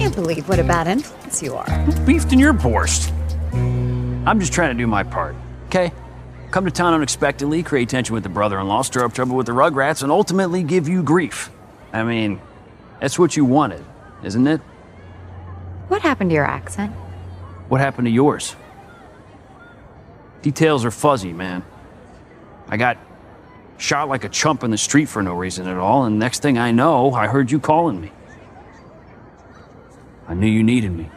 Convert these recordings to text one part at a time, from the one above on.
can't believe what a bad influence you are. Beefed in your borscht. I'm just trying to do my part, okay? Come to town unexpectedly, create tension with the brother in law, stir up trouble with the Rugrats, and ultimately give you grief. I mean, that's what you wanted, isn't it? What happened to your accent? What happened to yours? Details are fuzzy, man. I got shot like a chump in the street for no reason at all, and next thing I know, I heard you calling me. I knew you needed me.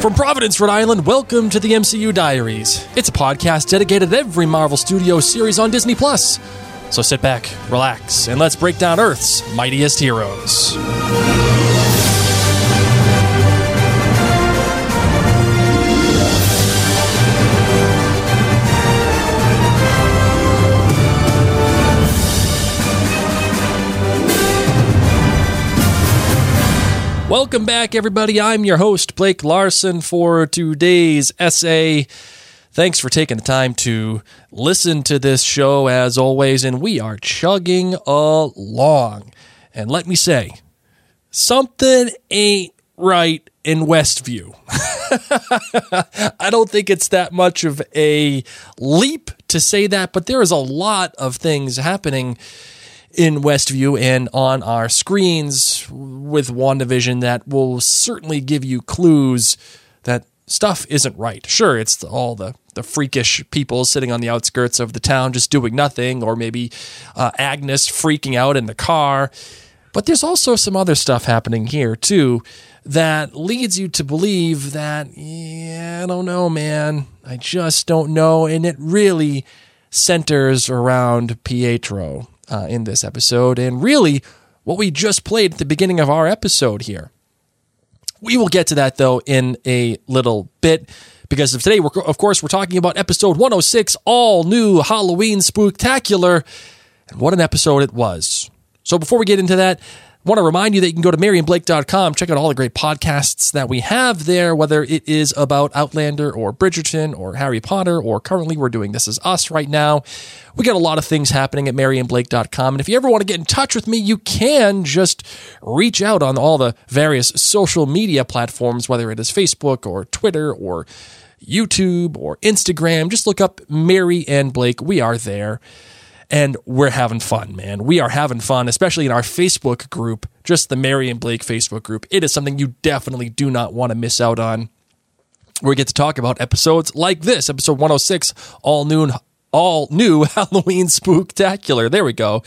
From Providence, Rhode Island, welcome to the MCU Diaries. It's a podcast dedicated to every Marvel Studios series on Disney Plus. So sit back, relax, and let's break down Earth's mightiest heroes. Welcome back, everybody. I'm your host, Blake Larsen, for today's essay. Thanks for taking the time to listen to this show as always, and we are chugging along. And let me say, something ain't right in Westview. I don't think it's that much of a leap to say that, but there is a lot of things happening in Westview and on our screens with WandaVision that will certainly give you clues that stuff isn't right. Sure, it's all the the freakish people sitting on the outskirts of the town just doing nothing, or maybe uh, Agnes freaking out in the car. But there's also some other stuff happening here too that leads you to believe that yeah, I don't know, man. I just don't know, and it really centers around Pietro uh, in this episode, and really what we just played at the beginning of our episode here. We will get to that though in a little bit because of today, we're, of course, we're talking about episode 106, all new Halloween Spooktacular, and what an episode it was. So before we get into that, want to remind you that you can go to maryandblake.com, check out all the great podcasts that we have there, whether it is about Outlander or Bridgerton or Harry Potter, or currently we're doing This Is Us right now. We got a lot of things happening at maryandblake.com. And if you ever want to get in touch with me, you can just reach out on all the various social media platforms, whether it is Facebook or Twitter or YouTube or Instagram. Just look up Mary and Blake. We are there and we're having fun, man. We are having fun, especially in our Facebook group, just the Mary and Blake Facebook group. It is something you definitely do not want to miss out on. We get to talk about episodes like this, episode 106, all new, all new Halloween Spooktacular. There we go.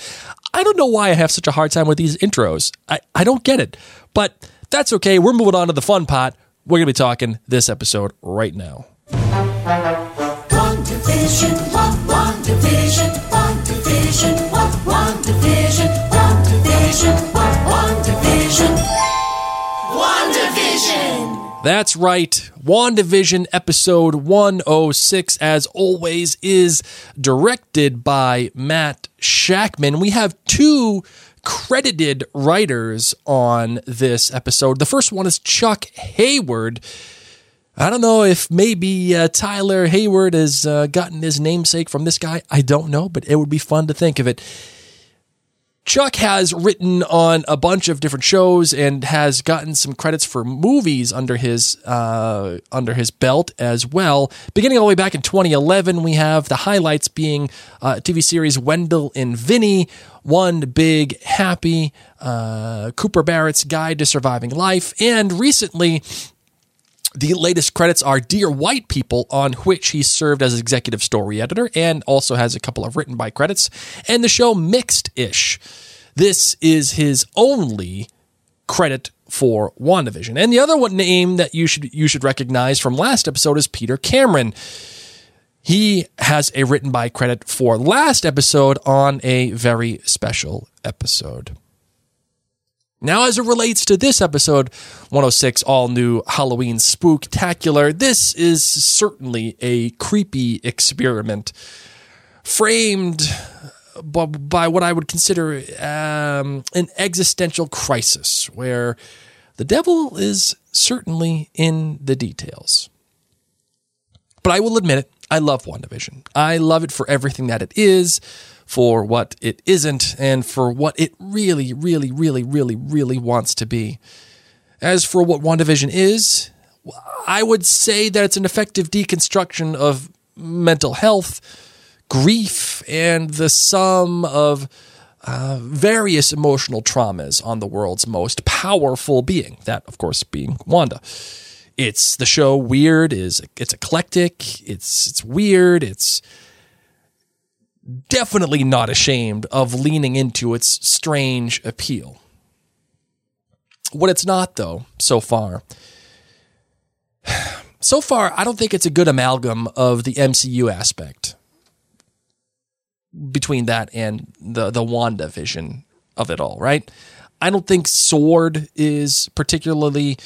I don't know why I have such a hard time with these intros. I, I don't get it, but that's okay. We're moving on to the fun pot. We're going to be talking this episode right now. WandaVision, WandaVision, WandaVision, WandaVision, WandaVision. That's right. WandaVision episode 106, as always, is directed by Matt Shakman. We have two credited writers on this episode. The first one is Chuck Hayward. I don't know if maybe uh, Tyler Hayward has uh, gotten his namesake from this guy. I don't know, but it would be fun to think of it. Chuck has written on a bunch of different shows and has gotten some credits for movies under his uh, under his belt as well. Beginning all the way back in 2011, we have the highlights being uh, TV series Wendell and Vinny, One Big Happy, uh, Cooper Barrett's Guide to Surviving Life, and recently the latest credits are Dear White People, on which he served as executive story editor and also has a couple of written by credits, and the show Mixed Ish. This is his only credit for WandaVision. And the other one name that you should you should recognize from last episode is Peter Cameron. He has a written by credit for last episode on a very special episode. Now, as it relates to this episode 106, all new Halloween spooktacular, this is certainly a creepy experiment framed by what I would consider um, an existential crisis where the devil is certainly in the details. But I will admit it, I love WandaVision. I love it for everything that it is for what it isn't and for what it really, really, really, really, really wants to be. As for what WandaVision is, I would say that it's an effective deconstruction of mental health, grief, and the sum of uh, various emotional traumas on the world's most powerful being. That, of course, being Wanda. It's the show weird is it's eclectic, it's it's weird, it's definitely not ashamed of leaning into its strange appeal. What it's not though so far so far I don't think it's a good amalgam of the MCU aspect between that and the the Wanda vision of it all, right? I don't think Sword is particularly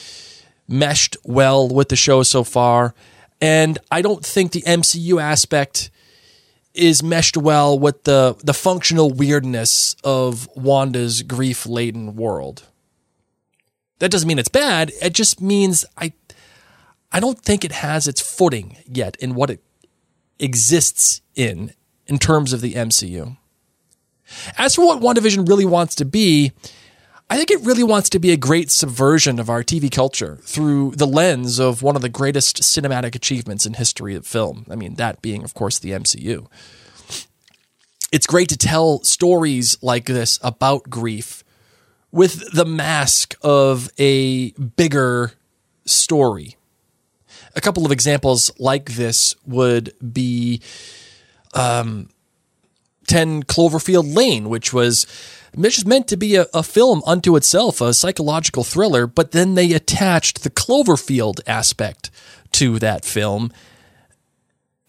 meshed well with the show so far, and I don't think the MCU aspect is meshed well with the the functional weirdness of Wanda's grief-laden world. That doesn't mean it's bad. It just means I I don't think it has its footing yet in what it exists in in terms of the MCU. As for what WandaVision really wants to be, I think it really wants to be a great subversion of our TV culture through the lens of one of the greatest cinematic achievements in history of film. I mean, that being, of course, the MCU. It's great to tell stories like this about grief with the mask of a bigger story. A couple of examples like this would be um, 10 Cloverfield Lane, which was just meant to be a, a, film unto itself, a psychological thriller, but then they attached the Cloverfield aspect to that film.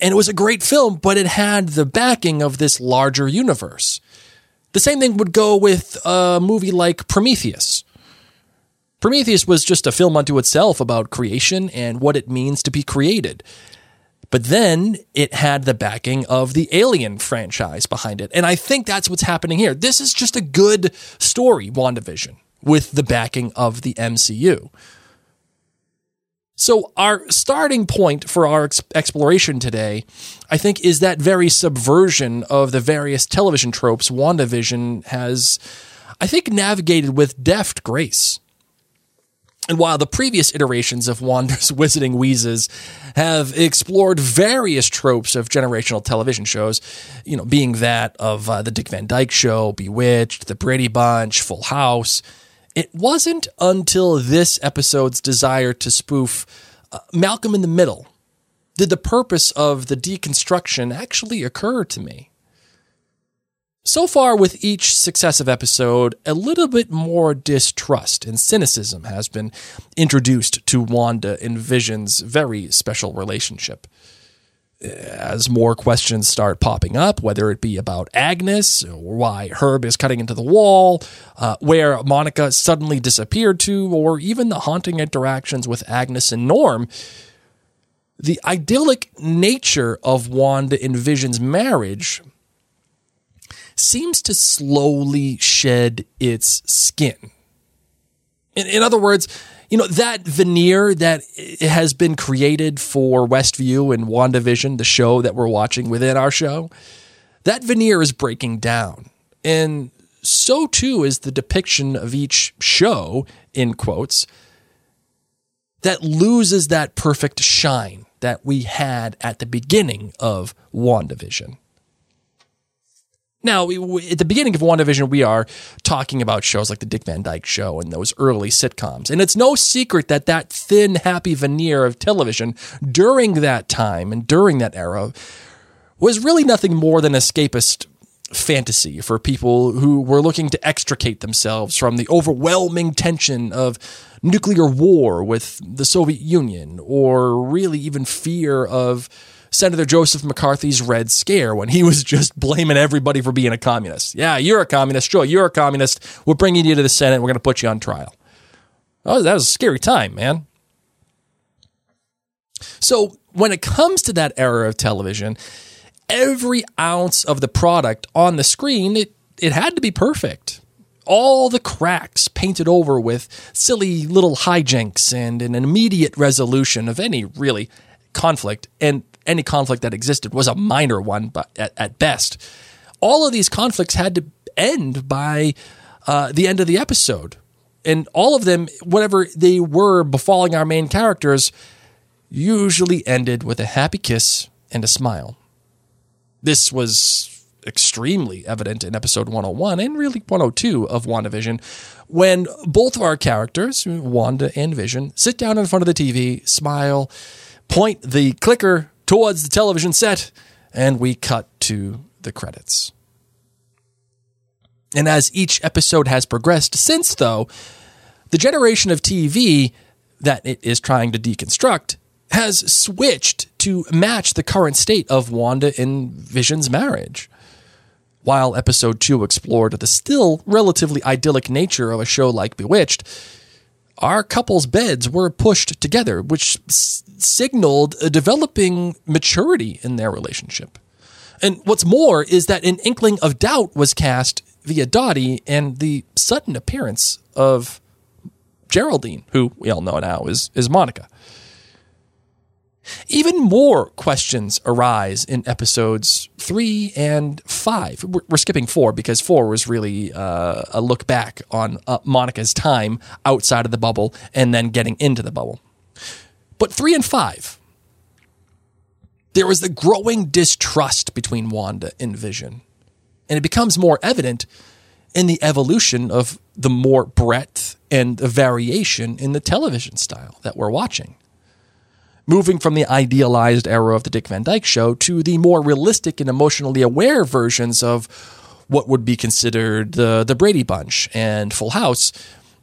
And it was a great film, but it had the backing of this larger universe. The same thing would go with a movie like Prometheus. Prometheus was just a film unto itself about creation and what it means to be created. But then it had the backing of the Alien franchise behind it. And I think that's what's happening here. This is just a good story, WandaVision, with the backing of the MCU. So, our starting point for our exploration today, I think, is that very subversion of the various television tropes WandaVision has, I think, navigated with deft grace. And while the previous iterations of Wanda's Wizarding Wheezes have explored various tropes of generational television shows, you know, being that of uh, the Dick Van Dyke Show, Bewitched, The Brady Bunch, Full House, it wasn't until this episode's desire to spoof uh, Malcolm in the Middle did the purpose of the deconstruction actually occur to me. So far, with each successive episode, a little bit more distrust and cynicism has been introduced to Wanda and Vision's very special relationship. As more questions start popping up, whether it be about Agnes, or why Herb is cutting into the wall, uh, where Monica suddenly disappeared to, or even the haunting interactions with Agnes and Norm, the idyllic nature of Wanda and Vision's marriage seems to slowly shed its skin. In, in other words, you know, that veneer that has been created for Westview and WandaVision, the show that we're watching within our show, that veneer is breaking down. And so too is the depiction of each show, in quotes, that loses that perfect shine that we had at the beginning of WandaVision. Now, we, at the beginning of WandaVision, we are talking about shows like the Dick Van Dyke Show and those early sitcoms. And it's no secret that that thin, happy veneer of television during that time and during that era was really nothing more than escapist fantasy for people who were looking to extricate themselves from the overwhelming tension of nuclear war with the Soviet Union or really even fear of Senator Joseph McCarthy's Red Scare when he was just blaming everybody for being a communist. Yeah, you're a communist. Sure, you're a communist. We're bringing you to the Senate. We're going to put you on trial. Oh, that was a scary time, man. So when it comes to that era of television, every ounce of the product on the screen, it, it had to be perfect. All the cracks painted over with silly little hijinks and an immediate resolution of any really conflict. And any conflict that existed was a minor one, but at, at best. all of these conflicts had to end by uh, the end of the episode. And all of them, whatever they were befalling our main characters, usually ended with a happy kiss and a smile. This was extremely evident in episode 101 and really 102 of WandaVision when both of our characters, Wanda and Vision, sit down in front of the TV, smile, point the clicker towards the television set, and we cut to the credits. And as each episode has progressed since, though, the generation of TV that it is trying to deconstruct has switched to match the current state of Wanda and Vision's marriage. While episode 2 explored the still relatively idyllic nature of a show like Bewitched, our couple's beds were pushed together, which signaled a developing maturity in their relationship. And what's more is that an inkling of doubt was cast via Dottie and the sudden appearance of Geraldine, who we all know now is, is Monica. Even more questions arise in episodes three and five. We're, we're skipping four because four was really uh, a look back on uh, Monica's time outside of the bubble and then getting into the bubble. But three and five, there was the growing distrust between Wanda and Vision. And it becomes more evident in the evolution of the more breadth and the variation in the television style that we're watching moving from the idealized era of the Dick Van Dyke Show to the more realistic and emotionally aware versions of what would be considered the, the Brady Bunch and Full House,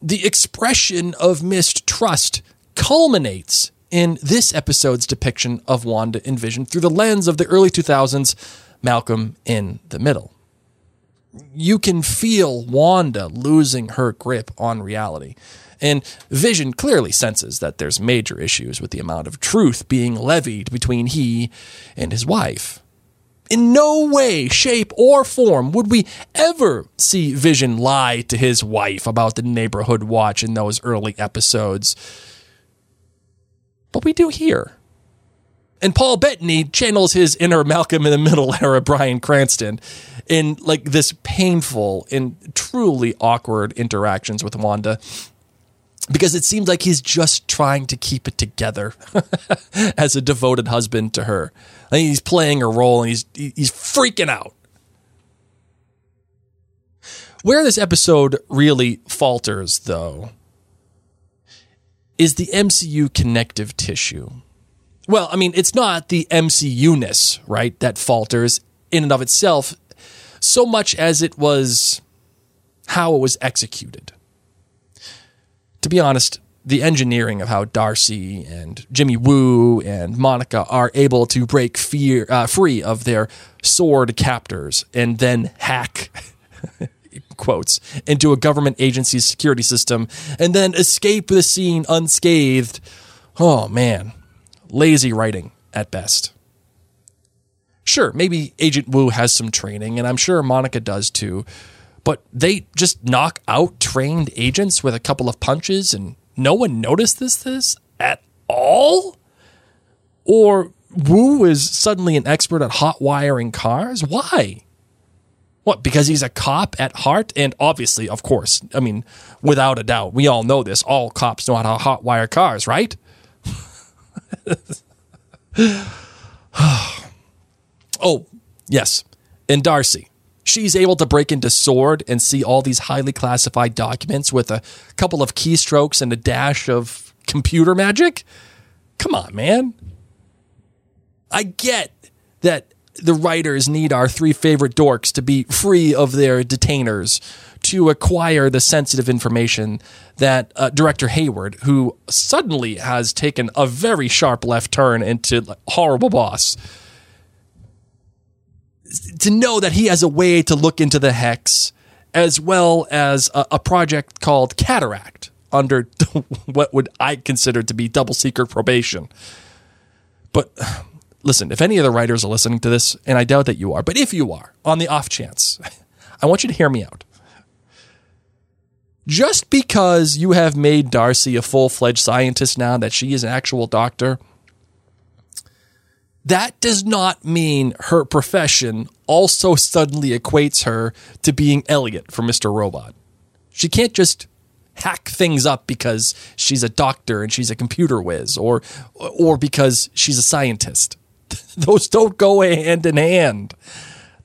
the expression of mistrust culminates in this episode's depiction of Wanda and Vision through the lens of the early 2000s Malcolm in the Middle. You can feel Wanda losing her grip on reality. And Vision clearly senses that there's major issues with the amount of truth being levied between he and his wife. In no way, shape, or form would we ever see Vision lie to his wife about the neighborhood watch in those early episodes. But we do here. And Paul Bettany channels his inner Malcolm in the Middle era Bryan Cranston in like this painful and truly awkward interactions with Wanda because it seems like he's just trying to keep it together as a devoted husband to her. I he's playing a role and he's he's freaking out. Where this episode really falters, though, is the MCU connective tissue. Well, I mean, it's not the MCU ness, right, that falters in and of itself, so much as it was how it was executed to be honest, the engineering of how Darcy and Jimmy Woo and Monica are able to break fear, uh, free of their sword captors and then hack. quotes into a government agency's security system and then escape the scene unscathed. Oh man, lazy writing at best. Sure, maybe Agent Woo has some training, and I'm sure Monica does too but they just knock out trained agents with a couple of punches and no one noticed this this at all or Woo is suddenly an expert at hot wiring cars why what because he's a cop at heart and obviously of course i mean without a doubt we all know this all cops know how to hot wire cars right oh yes and darcy she's able to break into Sword and see all these highly classified documents with a couple of keystrokes and a dash of computer magic? Come on, man. I get that the writers need our three favorite dorks to be free of their detainers to acquire the sensitive information that uh, director Hayward, who suddenly has taken a very sharp left turn into horrible boss, to know that he has a way to look into the hex as well as a, a project called Cataract under what would I consider to be double secret probation. But listen, if any of the writers are listening to this, and I doubt that you are, but if you are, on the off chance, I want you to hear me out. Just because you have made Darcy a full fledged scientist now, that she is an actual doctor, that does not mean her profession also suddenly equates her to being Elliot from Mr. Robot. She can't just hack things up because she's a doctor and she's a computer whiz or or because she's a scientist. Those don't go hand in hand.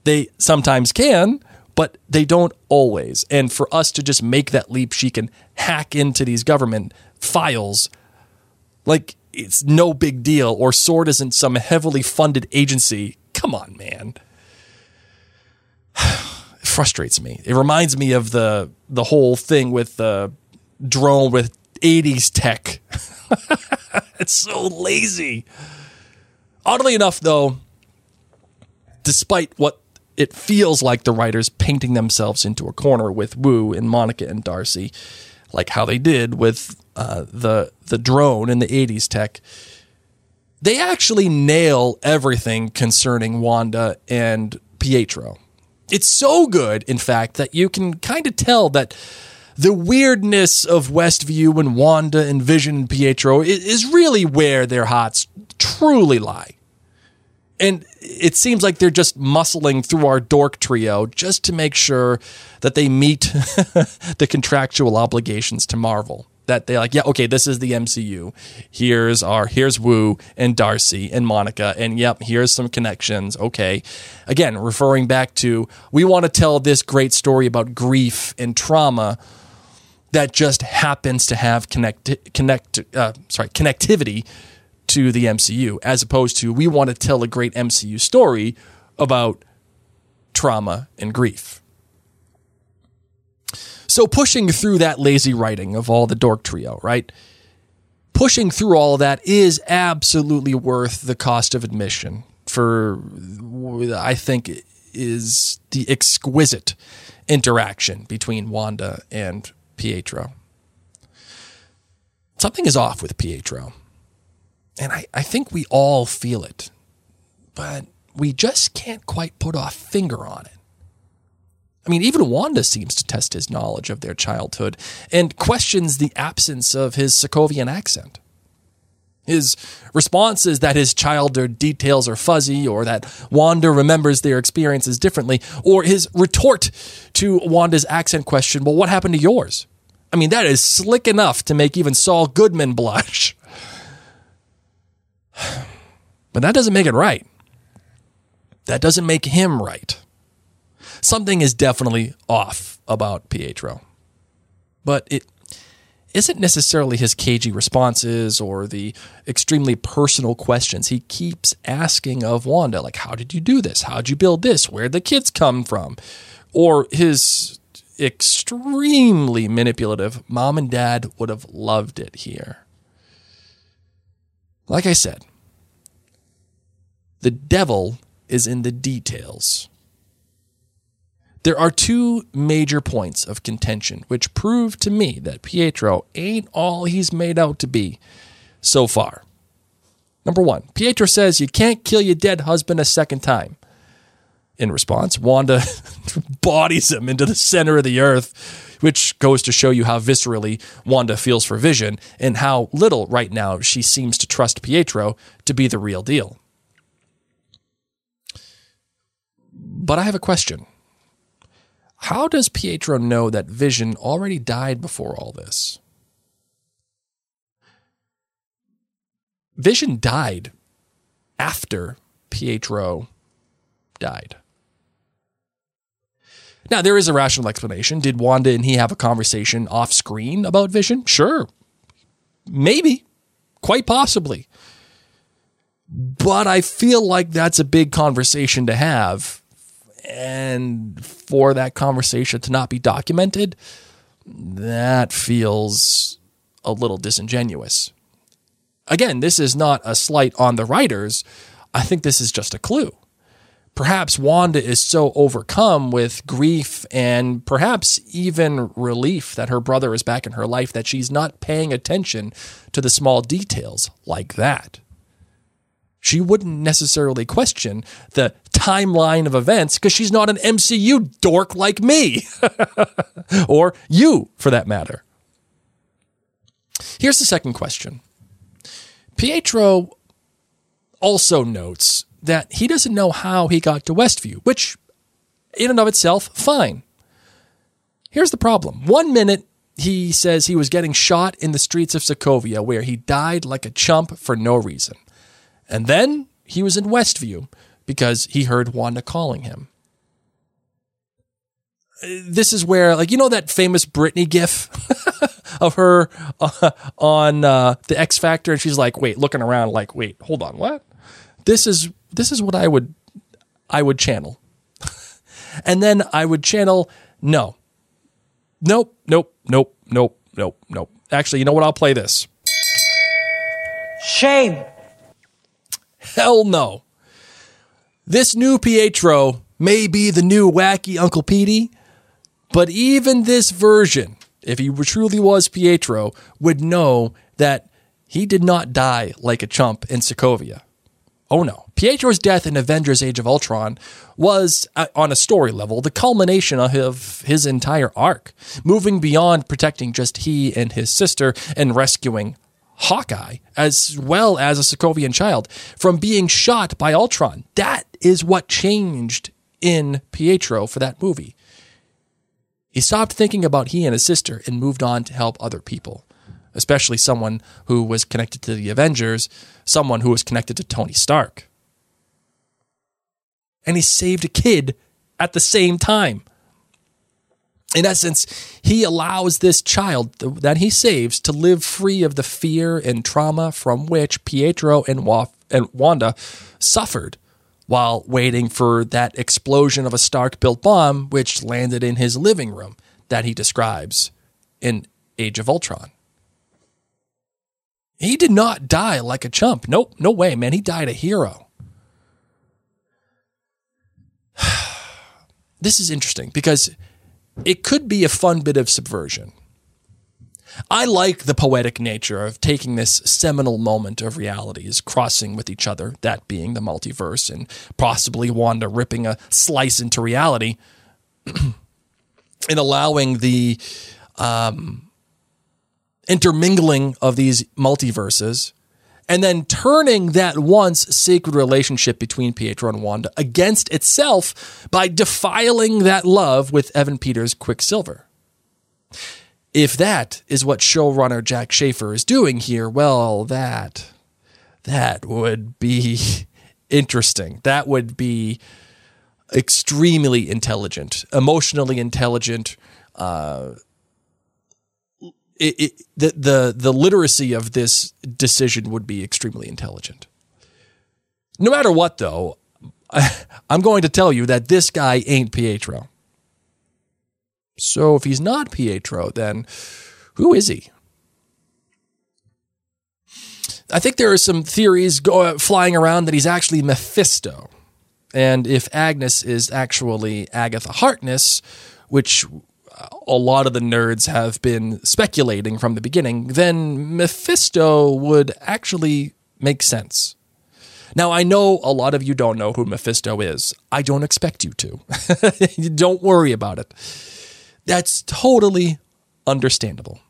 They sometimes can, but they don't always. And for us to just make that leap, she can hack into these government files like it's no big deal, or Sword isn't some heavily funded agency. Come on, man. It frustrates me. It reminds me of the the whole thing with the drone with 80s tech. it's so lazy. Oddly enough, though, despite what it feels like the writers painting themselves into a corner with Woo and Monica and Darcy, like how they did with uh, the the drone and the 80s tech, they actually nail everything concerning Wanda and Pietro. It's so good, in fact, that you can kind of tell that the weirdness of Westview and Wanda and Vision and Pietro is really where their hearts truly lie. And it seems like they're just muscling through our dork trio just to make sure that they meet the contractual obligations to Marvel. That they like, yeah, okay, this is the MCU. Here's our here's Woo and Darcy and Monica, and yep, here's some connections. Okay. Again, referring back to we want to tell this great story about grief and trauma that just happens to have connect connect uh, sorry connectivity to the MCU, as opposed to we want to tell a great MCU story about trauma and grief. So pushing through that lazy writing of all the dork trio, right? Pushing through all of that is absolutely worth the cost of admission for I think is the exquisite interaction between Wanda and Pietro. Something is off with Pietro. And I, I think we all feel it, but we just can't quite put a finger on it. I mean, even Wanda seems to test his knowledge of their childhood and questions the absence of his Sokovian accent. His response is that his childhood details are fuzzy, or that Wanda remembers their experiences differently, or his retort to Wanda's accent question, Well, what happened to yours? I mean, that is slick enough to make even Saul Goodman blush. But that doesn't make it right. That doesn't make him right. Something is definitely off about Pietro. But it isn't necessarily his cagey responses or the extremely personal questions he keeps asking of Wanda, like, How did you do this? How'd you build this? Where'd the kids come from? Or his extremely manipulative mom and dad would have loved it here. Like I said, the devil is in the details. There are two major points of contention which prove to me that Pietro ain't all he's made out to be so far. Number one, Pietro says you can't kill your dead husband a second time. In response, Wanda bodies him into the center of the earth, which goes to show you how viscerally Wanda feels for Vision and how little right now she seems to trust Pietro to be the real deal. But I have a question. How does Pietro know that Vision already died before all this? Vision died after Pietro died. Now, there is a rational explanation. Did Wanda and he have a conversation off screen about Vision? Sure. Maybe. Quite possibly. But I feel like that's a big conversation to have. And for that conversation to not be documented, that feels a little disingenuous. Again, this is not a slight on the writers. I think this is just a clue. Perhaps Wanda is so overcome with grief and perhaps even relief that her brother is back in her life that she's not paying attention to the small details like that. She wouldn't necessarily question the timeline of events because she's not an MCU dork like me, or you for that matter. Here's the second question Pietro also notes that he doesn't know how he got to Westview, which, in and of itself, fine. Here's the problem. One minute, he says he was getting shot in the streets of Sokovia, where he died like a chump for no reason. And then he was in Westview because he heard Wanda calling him. This is where, like, you know, that famous Britney gif of her uh, on uh, the X Factor, and she's like, "Wait," looking around, like, "Wait, hold on, what?" This is this is what I would I would channel, and then I would channel no, nope, nope, nope, nope, nope, nope. Actually, you know what? I'll play this. Shame. Hell no. This new Pietro may be the new wacky Uncle Petey, but even this version, if he truly was Pietro, would know that he did not die like a chump in Sokovia. Oh no. Pietro's death in Avengers Age of Ultron was, on a story level, the culmination of his entire arc, moving beyond protecting just he and his sister and rescuing Hawkeye, as well as a Sokovian child, from being shot by Ultron. That is what changed in Pietro for that movie. He stopped thinking about he and his sister and moved on to help other people, especially someone who was connected to the Avengers, someone who was connected to Tony Stark. And he saved a kid at the same time. In essence, he allows this child that he saves to live free of the fear and trauma from which Pietro and, Wa- and Wanda suffered while waiting for that explosion of a Stark built bomb, which landed in his living room that he describes in Age of Ultron. He did not die like a chump. Nope, no way, man. He died a hero. this is interesting because it could be a fun bit of subversion. I like the poetic nature of taking this seminal moment of realities crossing with each other, that being the multiverse, and possibly Wanda ripping a slice into reality and allowing the um, intermingling of these multiverses and then turning that once sacred relationship between Pietro and Wanda against itself by defiling that love with Evan Peters' Quicksilver. If that is what showrunner Jac Schaeffer is doing here, well, that that would be interesting. That would be extremely intelligent, emotionally intelligent. Uh, it, it, the the the literacy of this decision would be extremely intelligent. No matter what, though, I'm going to tell you that this guy ain't Pietro. So if he's not Pietro, then who is he? I think there are some theories go, uh, flying around that he's actually Mephisto. And if Agnes is actually Agatha Harkness, which a lot of the nerds have been speculating from the beginning, then Mephisto would actually make sense. Now, I know a lot of you don't know who Mephisto is. I don't expect you to. don't worry about it. That's totally understandable.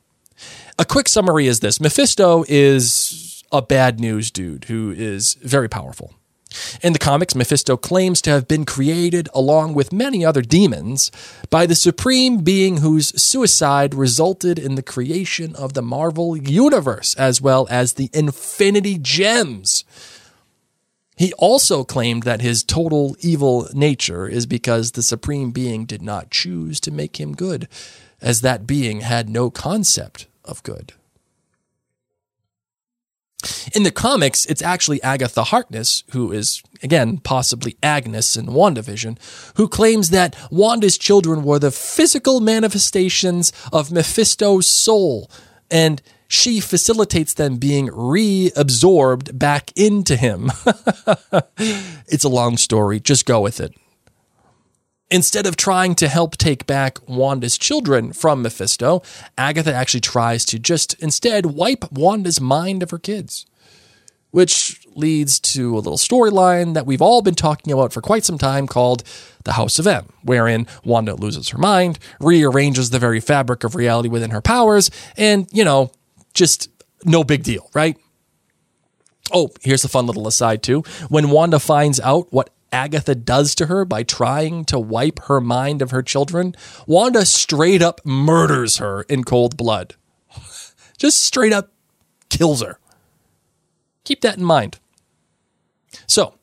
A quick summary is this Mephisto is a bad news dude who is very powerful. In the comics, Mephisto claims to have been created, along with many other demons, by the supreme being whose suicide resulted in the creation of the Marvel Universe, as well as the Infinity Gems. He also claimed that his total evil nature is because the supreme being did not choose to make him good, as that being had no concept of good. In the comics, it's actually Agatha Harkness, who is, again, possibly Agnes in WandaVision, who claims that Wanda's children were the physical manifestations of Mephisto's soul, and she facilitates them being reabsorbed back into him. it's a long story, just go with it. Instead of trying to help take back Wanda's children from Mephisto, Agatha actually tries to just instead wipe Wanda's mind of her kids. Which leads to a little storyline that we've all been talking about for quite some time called The House of M, wherein Wanda loses her mind, rearranges the very fabric of reality within her powers, and, you know, just no big deal, right? Oh, here's a fun little aside, too. When Wanda finds out what Agatha does to her by trying to wipe her mind of her children, Wanda straight up murders her in cold blood. Just straight up kills her. Keep that in mind. So,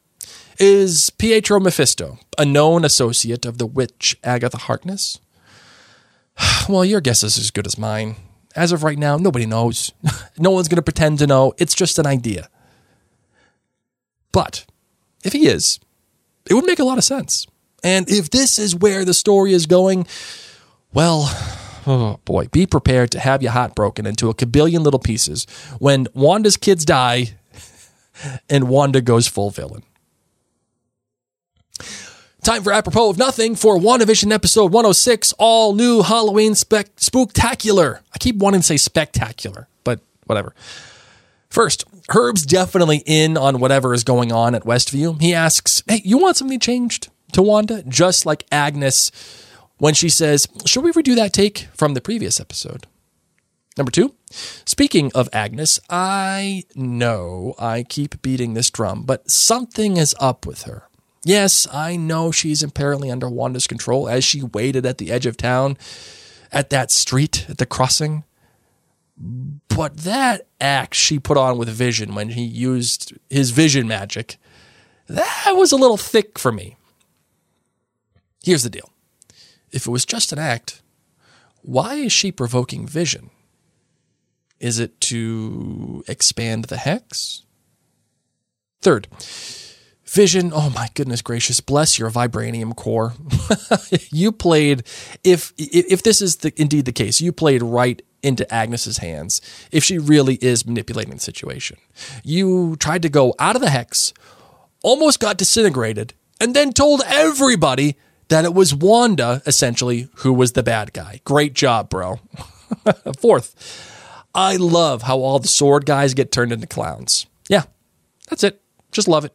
is Pietro Mephisto a known associate of the witch Agatha Harkness? Well, your guess is as good as mine. As of right now, nobody knows. no one's going to pretend to know. It's just an idea. But if he is, it would make a lot of sense. And if this is where the story is going, well, oh boy, be prepared to have your heart broken into a kabillion little pieces when Wanda's kids die and Wanda goes full villain. Time for apropos of nothing for WandaVision episode 106, all new Halloween spec- spooktacular. I keep wanting to say spectacular, but whatever. First, Herb's definitely in on whatever is going on at Westview. He asks, Hey, you want something changed to Wanda? Just like Agnes when she says, Should we redo that take from the previous episode? Number two, speaking of Agnes, I know I keep beating this drum, but something is up with her. Yes, I know she's apparently under Wanda's control as she waited at the edge of town at that street at the crossing. But that act she put on with Vision when he used his vision magic, that was a little thick for me. Here's the deal if it was just an act, why is she provoking Vision? Is it to expand the hex? Third, Vision, oh my goodness gracious, bless your vibranium core. you played if if this is the, indeed the case, you played right into Agnes's hands if she really is manipulating the situation. You tried to go out of the hex, almost got disintegrated, and then told everybody that it was Wanda essentially who was the bad guy. Great job, bro. Fourth, I love how all the sword guys get turned into clowns. Yeah, that's it. Just love it.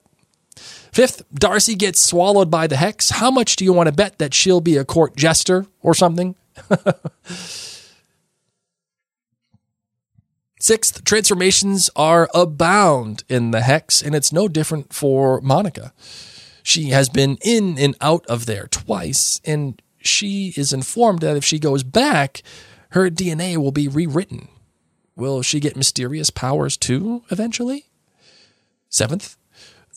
Fifth, Darcy gets swallowed by the hex. How much do you want to bet that she'll be a court jester or something? Sixth, transformations are abound in the hex, and it's no different for Monica. She has been in and out of there twice, and she is informed that if she goes back, her DNA will be rewritten. Will she get mysterious powers too, eventually? Seventh,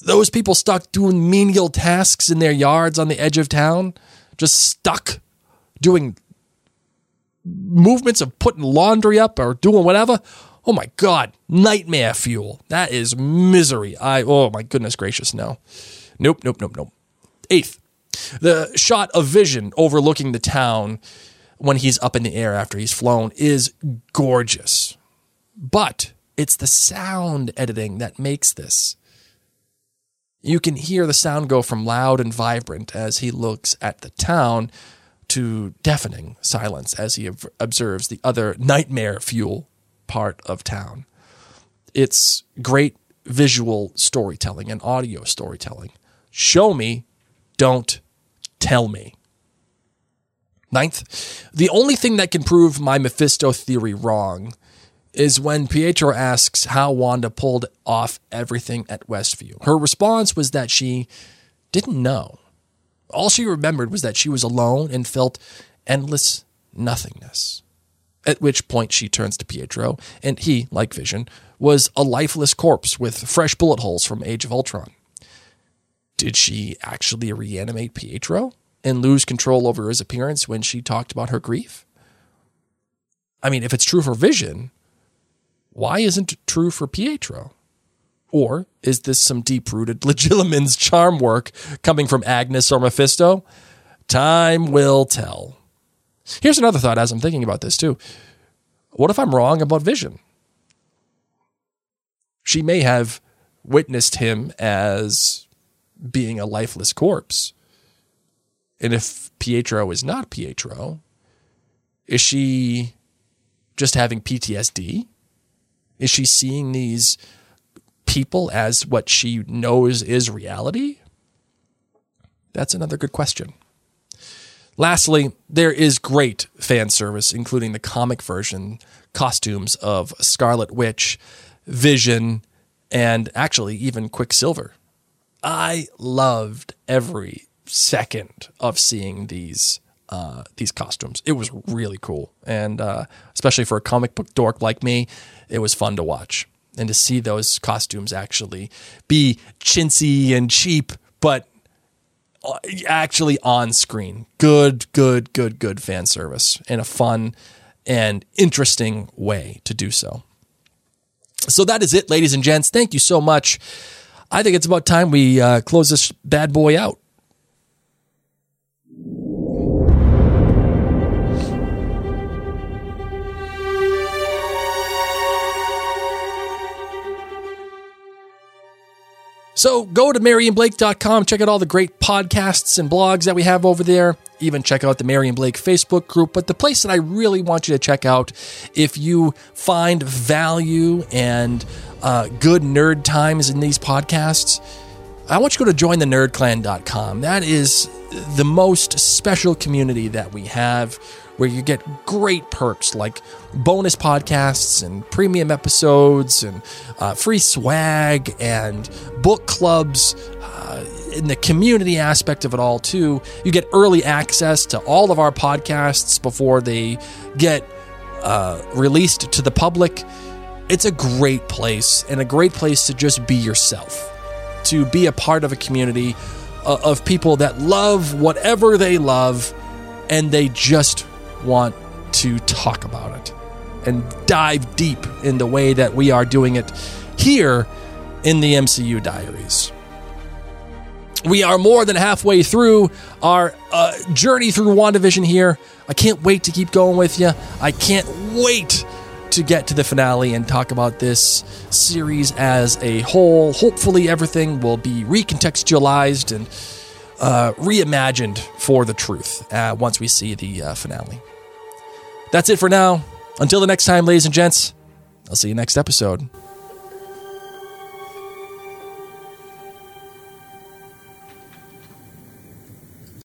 those people stuck doing menial tasks in their yards on the edge of town, just stuck doing movements of putting laundry up or doing whatever. Oh my God, nightmare fuel. That is misery. I, oh my goodness gracious, no. Nope, nope, nope, nope. Eighth, the shot of vision overlooking the town when he's up in the air after he's flown is gorgeous. But it's the sound editing that makes this. You can hear the sound go from loud and vibrant as he looks at the town to deafening silence as he ob- observes the other nightmare fuel part of town. It's great visual storytelling and audio storytelling. Show me, don't tell me. Ninth, the only thing that can prove my Mephisto theory wrong is when Pietro asks how Wanda pulled off everything at Westview. Her response was that she didn't know. All she remembered was that she was alone and felt endless nothingness. At which point she turns to Pietro, and he, like Vision, was a lifeless corpse with fresh bullet holes from Age of Ultron. Did she actually reanimate Pietro and lose control over his appearance when she talked about her grief? I mean, if it's true for Vision, why isn't it true for Pietro? Or is this some deep rooted Legilimens charm work coming from Agnes or Mephisto? Time will tell. Here's another thought as I'm thinking about this too. What if I'm wrong about Vision? She may have witnessed him as being a lifeless corpse. And if Pietro is not Pietro, is she just having PTSD? Is she seeing these people as what she knows is reality? That's another good question. Lastly, there is great fan service, including the comic version costumes of Scarlet Witch, Vision, and actually even Quicksilver. I loved every second of seeing these uh, these costumes. It was really cool, and uh, especially for a comic book dork like me, it was fun to watch and to see those costumes actually be chintzy and cheap, but uh, actually on screen. Good, good, good, good fan service in a fun and interesting way to do so. So that is it, ladies and gents. Thank you so much. I think it's about time we uh, close this bad boy out. So go to MarionBlake.com, check out all the great podcasts and blogs that we have over there. Even check out the Marion Blake Facebook group. But the place that I really want you to check out if you find value and uh, good nerd times in these podcasts, I want you to go to jointhenerdclan.com. That is the most special community that we have where you get great perks like bonus podcasts and premium episodes and uh, free swag and book clubs. Uh, in the community aspect of it all, too, you get early access to all of our podcasts before they get uh, released to the public. It's a great place and a great place to just be yourself, to be a part of a community uh, of people that love whatever they love and they just want to talk about it and dive deep in the way that we are doing it here in the MCU Diaries. We are more than halfway through our uh, journey through WandaVision here. I can't wait to keep going with you. I can't wait to get to the finale and talk about this series as a whole. Hopefully, everything will be recontextualized and uh, reimagined for the truth uh, once we see the uh, finale. That's it for now. Until the next time, ladies and gents, I'll see you next episode.